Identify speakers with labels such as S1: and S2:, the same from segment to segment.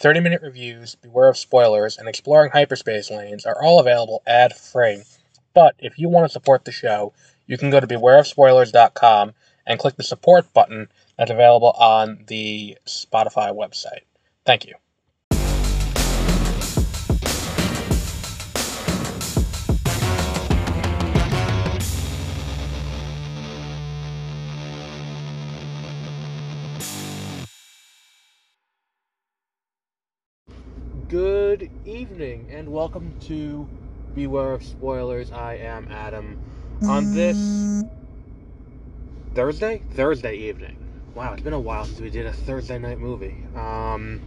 S1: 30 minute reviews, beware of spoilers, and exploring hyperspace lanes are all available ad free. But if you want to support the show, you can go to bewareofspoilers.com and click the support button that's available on the Spotify website. Thank you. Good evening and welcome to Beware of Spoilers. I am Adam. On this Thursday? Thursday evening. Wow, it's been a while since we did a Thursday night movie. Um,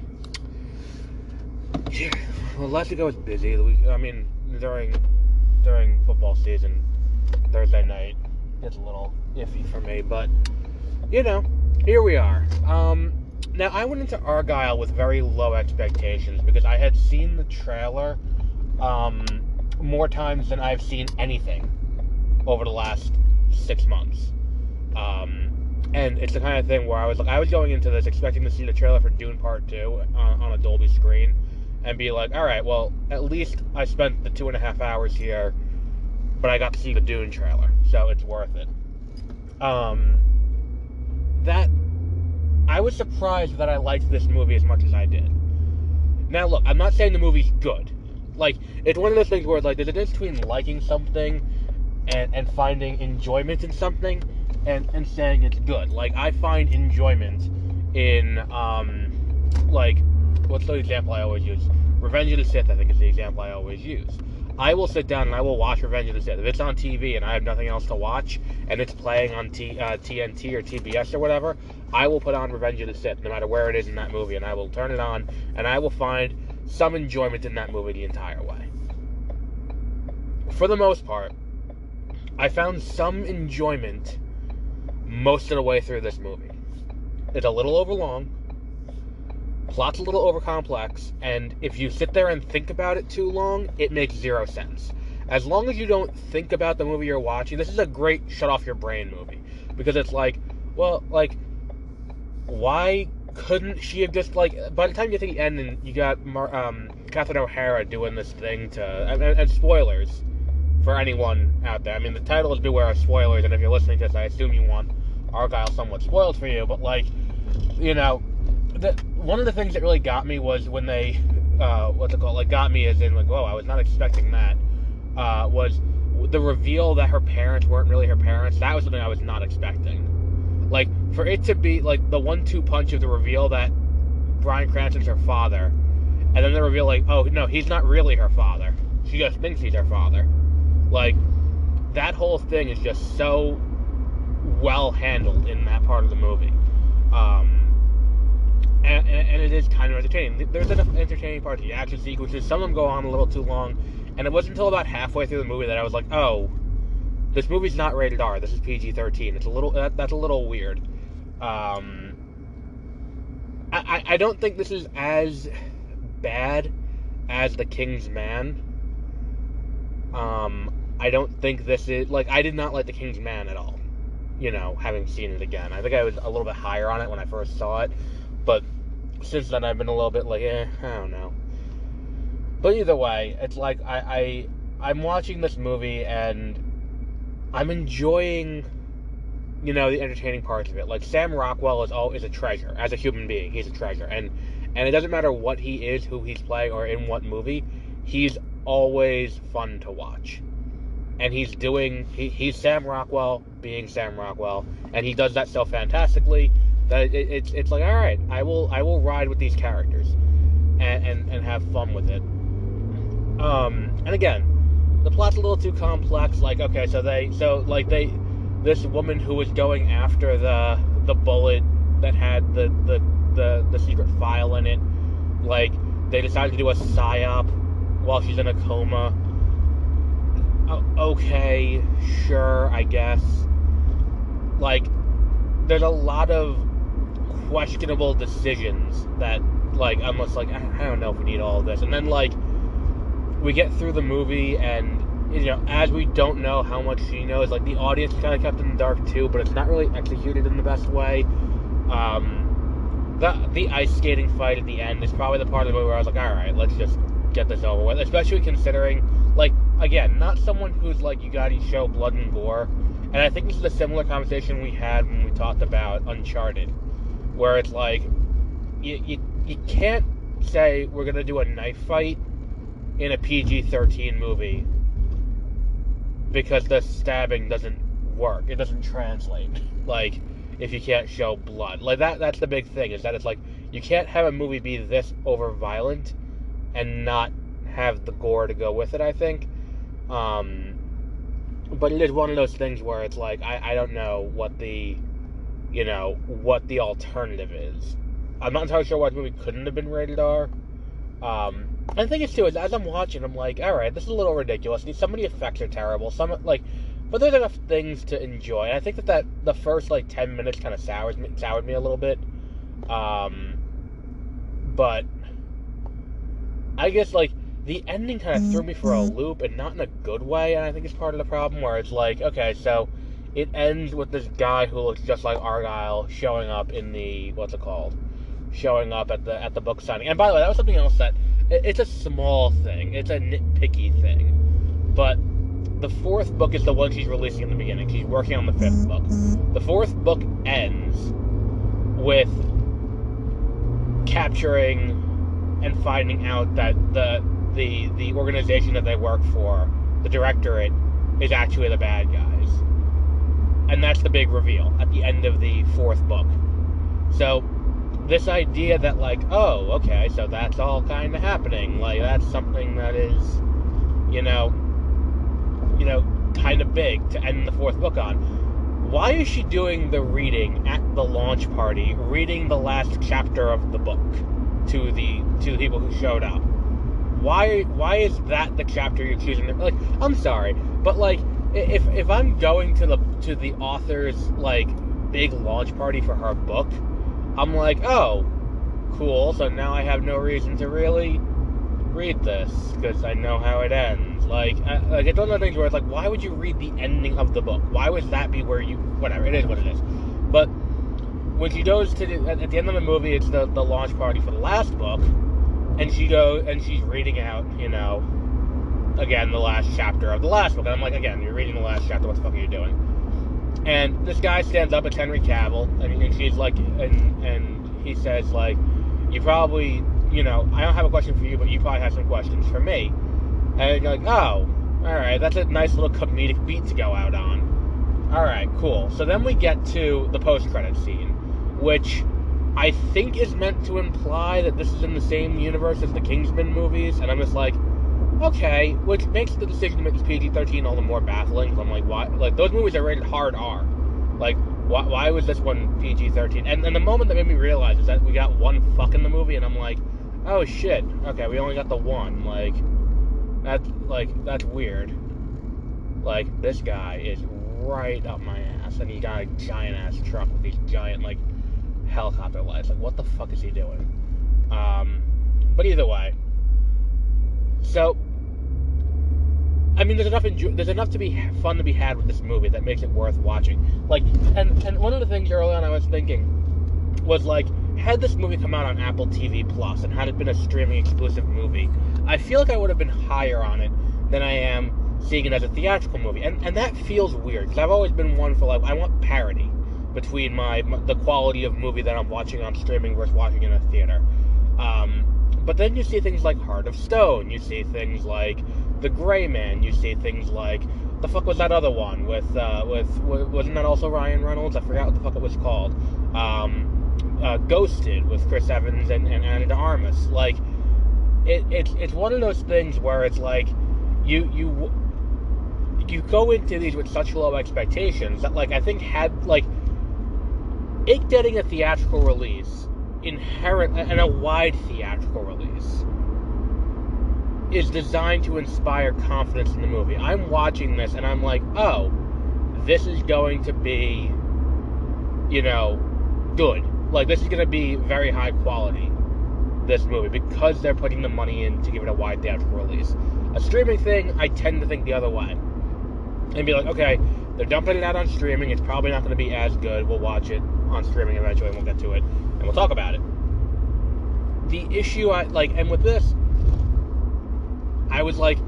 S1: yeah, well, last week I was busy. I mean, during during football season, Thursday night is a little iffy for me, but you know, here we are. Um, now, I went into Argylle with very low expectations because I had seen the trailer um, more times than I've seen anything over the last six months. Um, and it's the kind of thing where I was like, I was going into this expecting to see the trailer for Dune Part Two on, on a Dolby screen, and be like, all right, well, at least I spent the two and a half hours here, but I got to see the Dune trailer, so it's worth it. Um, that I was surprised that I liked this movie as much as I did. Now, look, I'm not saying the movie's good. Like, it's one of those things where, like, there's a difference between liking something and, and finding enjoyment in something and, and saying it's good. Like, I find enjoyment in, um, like, what's the example I always use? Revenge of the Sith, I think, is the example I always use. I will sit down and I will watch Revenge of the Sith. If it's on TV and I have nothing else to watch and it's playing on T, uh, TNT or TBS or whatever, I will put on Revenge of the Sith no matter where it is in that movie and I will turn it on and I will find some enjoyment in that movie the entire way. For the most part, I found some enjoyment most of the way through this movie. It's a little overlong, plot's a little overcomplex, and if you sit there and think about it too long, it makes zero sense. As long as you don't think about the movie you're watching, this is a great shut off your brain movie because it's like, well, like, why couldn't she have just like? By the time you get to the end and you got Mar- um, Catherine O'Hara doing this thing to, and, and spoilers for anyone out there. I mean, the title is Beware of Spoilers, and if you're listening to this, I assume you want Argylle somewhat spoiled for you. But like, you know, the, one of the things that really got me was when they, uh, what's it called? Like, got me as in like, oh, I was not expecting that. Uh, was the reveal that her parents weren't really her parents. That was something I was not expecting. Like, for it to be like the one-two punch of the reveal that Bryan Cranston's her father, and then the reveal like, oh no, he's not really her father. She just thinks he's her father. Like, that whole thing is just so well handled in that part of the movie. Um, and, and, and, it is kind of entertaining. There's enough entertaining parts. The action sequences, some of them go on a little too long, and it wasn't until about halfway through the movie that I was like, oh, this movie's not rated R. This is PG-13. It's a little that, that's a little weird. Um, I, I don't think this is as bad as The King's Man. Um, I don't think this is like I did not like The King's Man at all. You know, having seen it again, I think I was a little bit higher on it when I first saw it, but since then I've been a little bit like, eh, I don't know. But either way, it's like I, I I'm watching this movie and I'm enjoying you know the entertaining parts of it. Like Sam Rockwell is all is a treasure as a human being. He's a treasure, and and it doesn't matter what he is, who he's playing, or in what movie. He's always fun to watch, and he's doing he, he's Sam Rockwell being Sam Rockwell, and he does that so fantastically that it, it's it's like all right, I will I will ride with these characters, and and, and have fun with it. Um, and again, the plot's a little too complex. Like okay, so they so like they this woman who was going after the the bullet that had the the the, the secret file in it. Like they decided to do a psyop while she's in a coma. okay, sure, I guess. Like there's a lot of questionable decisions that like I'm just like I, don't know if we need all of this. And then like we get through the movie and you know, as we don't know how much she knows, like the audience kind of kept in the dark too, but it's not really executed in the best way. Um, the the ice skating fight at the end is probably the part of the movie where I was like, all right, let's just get this over with. Especially considering, like, again, not someone who's like you got to show blood and gore. And I think this is a similar conversation we had when we talked about Uncharted, where it's like, you you, you can't say we're gonna do a knife fight in a PG thirteen movie because the stabbing doesn't work. It doesn't translate. Like if you can't show blood. Like that that's the big thing, is that it's like you can't have a movie be this over violent and not have the gore to go with it, I think. Um but it is one of those things where it's like I, I don't know what the you know, what the alternative is. I'm not entirely sure why the movie couldn't have been rated R. Um, I think it's too. is As I'm watching, I'm like, all right, this is a little ridiculous. Some of the effects are terrible. Some like but there's enough things to enjoy. And I think that, that the first like ten minutes kind of soured me, soured me a little bit. Um, but I guess like the ending kind of threw me for a mm-hmm. loop, and not in a good way. And I think it's part of the problem where it's like, okay, so it ends with this guy who looks just like Argylle showing up in the what's it called? Showing up at the at the book signing. And by the way, that was something else that it's a small thing. It's a nitpicky thing, but the fourth book is the one she's releasing in the beginning. She's working on the fifth book. The fourth book ends with capturing and finding out that the the the organization that they work for, the directorate, is actually the bad guys. And that's the big reveal at the end of the fourth book. So this idea that like, oh, okay, so that's all kind of happening. Like that's something that is, you know, you know, kind of big to end the fourth book on. Why is she doing the reading at the launch party, reading the last chapter of the book to the to the people who showed up? Why why is that the chapter you're choosing? Like, I'm sorry, but like if if I'm going to the to the author's like big launch party for her book, I'm like, oh, cool. So now I have no reason to really read this because I know how it ends. Like, I, like it's one of those things where it's like, why would you read the ending of the book? Why would that be where you? Whatever, it is what it is. But when she goes to the, at the end of the movie, it's the the launch party for the last book, and she goes and she's reading out, you know, again the last chapter of the last book. And I'm like, again, you're reading the last chapter. What the fuck are you doing? And this guy stands up, it's Henry Cavill, and, and she's like, and and he says like, you probably you know, I don't have a question for you, but you probably have some questions for me. And you're like, oh, all right, that's a nice little comedic beat to go out on. All right, cool. So then we get to the post-credit scene, which I think is meant to imply that this is in the same universe as the Kingsman movies, and I'm just like, okay, which makes the decision to make this PG-13 all the more baffling. Cause I'm like, why? Like those movies are rated hard R. Like, why, why was this one PG-13? And, and the moment that made me realize is that we got one fuck in the movie, and I'm like, Oh shit. Okay, we only got the one. Like, that's like that's weird. Like this guy is right up my ass, and he got a giant ass truck with these giant like helicopter lights. Like, what the fuck is he doing? Um, but either way. So, I mean, there's enough enjoy- there's enough to be fun to be had with this movie that makes it worth watching. Like, and and one of the things early on I was thinking was like had this movie come out on Apple TV Plus and had it been a streaming exclusive movie, I feel like I would have been higher on it than I am seeing it as a theatrical movie, and and that feels weird because I've always been one for like I want parity between my, my, the quality of movie that I'm watching on streaming versus watching in a theater. Um, but then you see things like Heart of Stone, you see things like The Gray Man, you see things like the fuck was that other one with uh, with wasn't that also Ryan Reynolds? I forgot what the fuck it was called. Um, uh, Ghosted with Chris Evans and, and Ana de Armas. Like, it, it, it's one of those things where it's like, you, you, you go into these with such low expectations that, like, I think had, like, it getting a theatrical release, inherent, and a wide theatrical release, is designed to inspire confidence in the movie. I'm watching this and I'm like, oh, this is going to be, you know, good. Like this is going to be very high quality this movie because they're putting the money in to give it a wide theatrical release. A streaming thing i tend to think the other way. And be like okay they're dumping it out on streaming. It's probably not going to be as good. We'll watch it on streaming eventually and we'll get to it and we'll talk about it. The issue I like, and with this, I was like,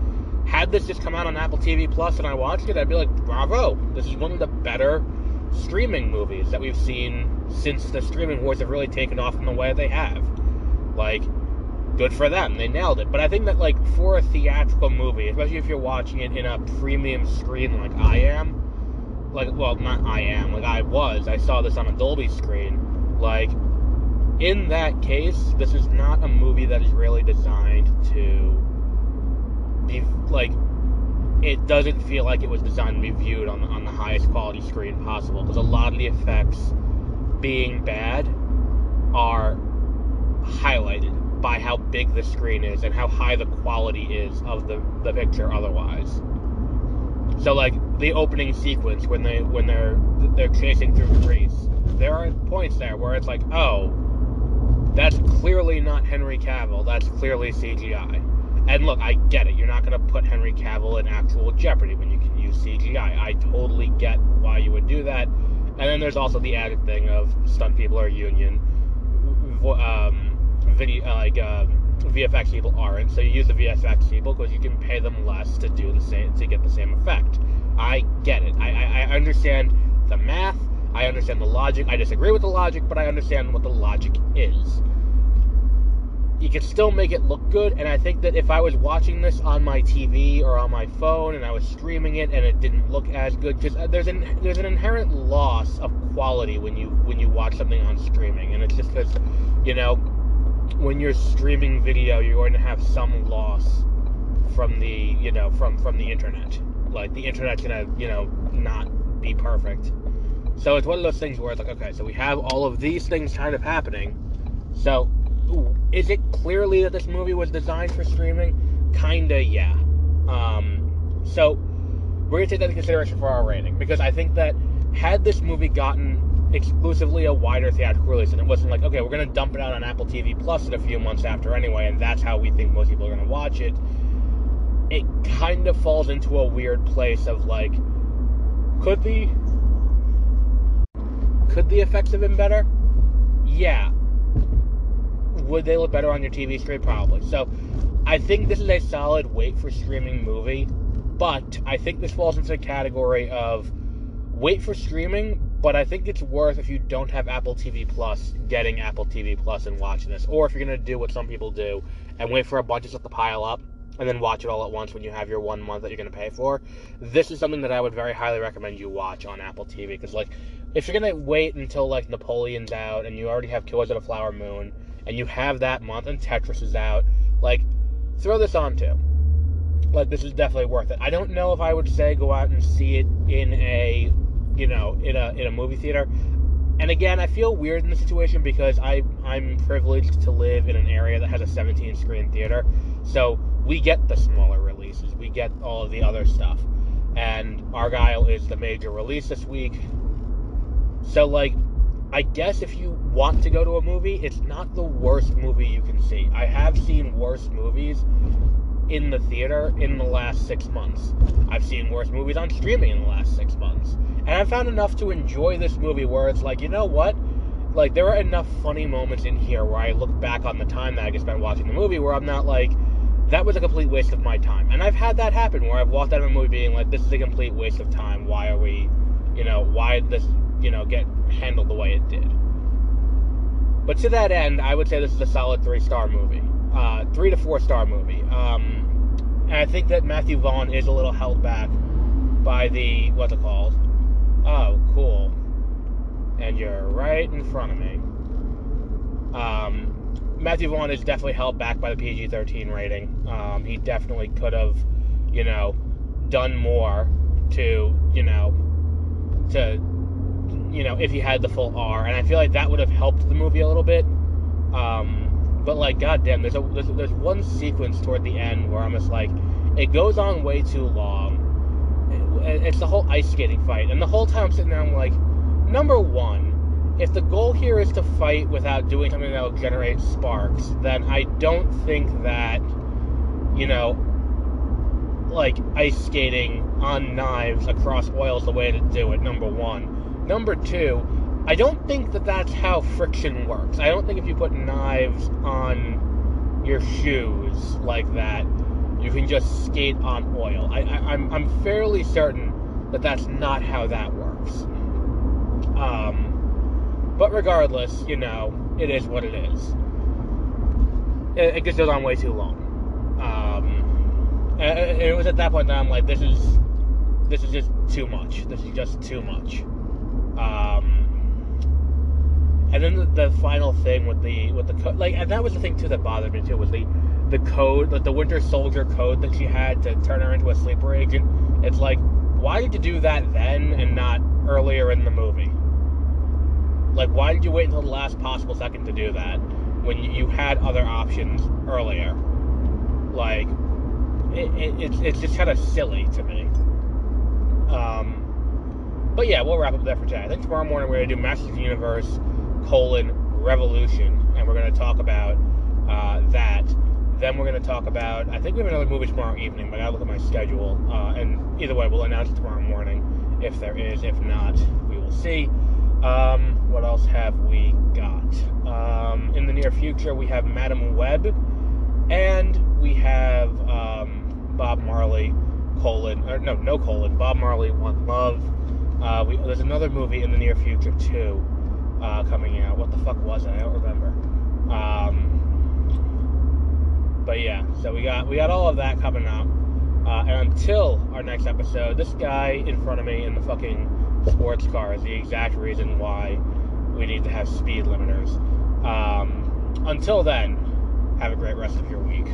S1: had this just come out on Apple TV Plus and I watched it, I'd be like, bravo, this is one of the better streaming movies that we've seen since the streaming wars have really taken off in the way they have. Like, good for them. They nailed it. But I think that like for a theatrical movie, especially if you're watching it in a premium screen like I am, like well not I am, like I was, I saw this on a Dolby screen. Like in that case, this is not a movie that is really designed to like it doesn't feel like it was designed to be viewed on the, on the highest quality screen possible because a lot of the effects being bad are highlighted by how big the screen is and how high the quality is of the, the picture otherwise. So like the opening sequence when they when they're they're chasing through Greece, there are points there where it's like, oh, that's clearly not Henry Cavill. That's clearly CGI. And look, I get it. You're not going to put Henry Cavill in actual jeopardy when you can use CGI. I totally get why you would do that. And then there's also the added thing of stunt people are union. Um, video uh, like uh, VFX people aren't. So you use the VFX people because you can pay them less to do the same to get the same effect. I get it. I, I, I understand the math. I understand the logic. I disagree with the logic, but I understand what the logic is. You can still make it look good, and I think that if I was watching this on my TV or on my phone and I was streaming it and it didn't look as good, because uh, there's an there's an inherent loss of quality when you when you watch something on streaming, and it's just because you know when you're streaming video, you're going to have some loss from the you know from from the internet. Like the internet's gonna you know not be perfect. So it's one of those things where it's like, okay, so we have all of these things kind of happening. So is it clearly that this movie was designed for streaming? Kinda, yeah. Um, so we're gonna take that into consideration for our rating because I think that had this movie gotten exclusively a wider theatrical release, and it wasn't like, okay, we're gonna dump it out on Apple TV Plus in a few months after anyway, and that's how we think most people are gonna watch it. It kind of falls into a weird place of like, could the could the effects have been better? Yeah. Would they look better on your TV screen? Probably. So, I think this is a solid wait for streaming movie, but I think this falls into the category of wait for streaming, but I think it's worth if you don't have Apple TV Plus, getting Apple TV Plus and watching this. Or if you're gonna do what some people do and wait for a bunch of stuff to pile up and then watch it all at once when you have your one month that you're gonna pay for. This is something that I would very highly recommend you watch on Apple TV because like if you're gonna wait until like Napoleon's out and you already have Killers of the Flower Moon and you have that month and Tetris is out, like throw this on too. Like this is definitely worth it. I don't know if I would say go out and see it in a you know, in a in a movie theater. And again, I feel weird in the situation because I I'm privileged to live in an area that has a 17 screen theater, so we get the smaller releases, we get all of the other stuff, and Argylle is the major release this week. So like, I guess if you want to go to a movie, it's not the worst movie you can see. I have seen worse movies in the theater in the last six months. I've seen worse movies on streaming in the last six months. And I found enough to enjoy this movie where it's like, you know what? Like, there are enough funny moments in here where I look back on the time that I spent watching the movie where I'm not like, that was a complete waste of my time. And I've had that happen where I've walked out of a movie being like, this is a complete waste of time. Why are we, you know, why this, you know, get handled the way it did? But to that end, I would say this is a solid three star movie. Uh, three to four star movie. Um, and I think that Matthew Vaughn is a little held back by the, what's it called? Oh, cool. And you're right in front of me. Um, Matthew Vaughn is definitely held back by the PG 13 rating. Um, he definitely could have, you know, done more to, you know, to, you know, if he had the full R. And I feel like that would have helped the movie a little bit. Um, but, like, goddamn, there's, a, there's, there's one sequence toward the end where I'm just like, it goes on way too long it's the whole ice skating fight. And the whole time I'm sitting there, I'm like, number one, if the goal here is to fight without doing something that will generate sparks, then I don't think that, you know, like ice skating on knives across oil is the way to do it, number one. Number two, I don't think that that's how friction works. I don't think if you put knives on your shoes like that, you can just skate on oil. I, I, I'm, I'm fairly certain that that's not how that works. Um, but regardless, you know, it is what it is. It, it just goes on way too long. Um, it was at that point that I'm like, this is this is just too much. This is just too much. Um, and then the, the final thing with the with the code, like, and that was the thing too that bothered me too was the the code, like the Winter Soldier code that she had to turn her into a sleeper agent. It's like, why did you do that then and not earlier in the movie? Like, why did you wait until the last possible second to do that when you had other options earlier? Like, it, it, it's it's just kind of silly to me. Um, but yeah, we'll wrap up there for today. I think tomorrow morning we're gonna do Masters of the Universe colon Revolution, and we're gonna talk about uh, that. Then we're gonna talk about. I think we have another movie tomorrow evening, but I gotta look at my schedule. Uh, and either way, we'll announce it tomorrow morning if there is. If not, we will see. Um, what else have we got? Um, in the near future, we have Madame Web, and we have um, Bob Marley colon or no no colon Bob Marley One Love. Uh, we, there's another movie in the near future too uh, coming out. What the fuck was it? I don't remember. Um, but yeah, so we got we got all of that coming up. Uh, and until our next episode, this guy in front of me in the fucking sports car is the exact reason why we need to have speed limiters. Um, until then, have a great rest of your week.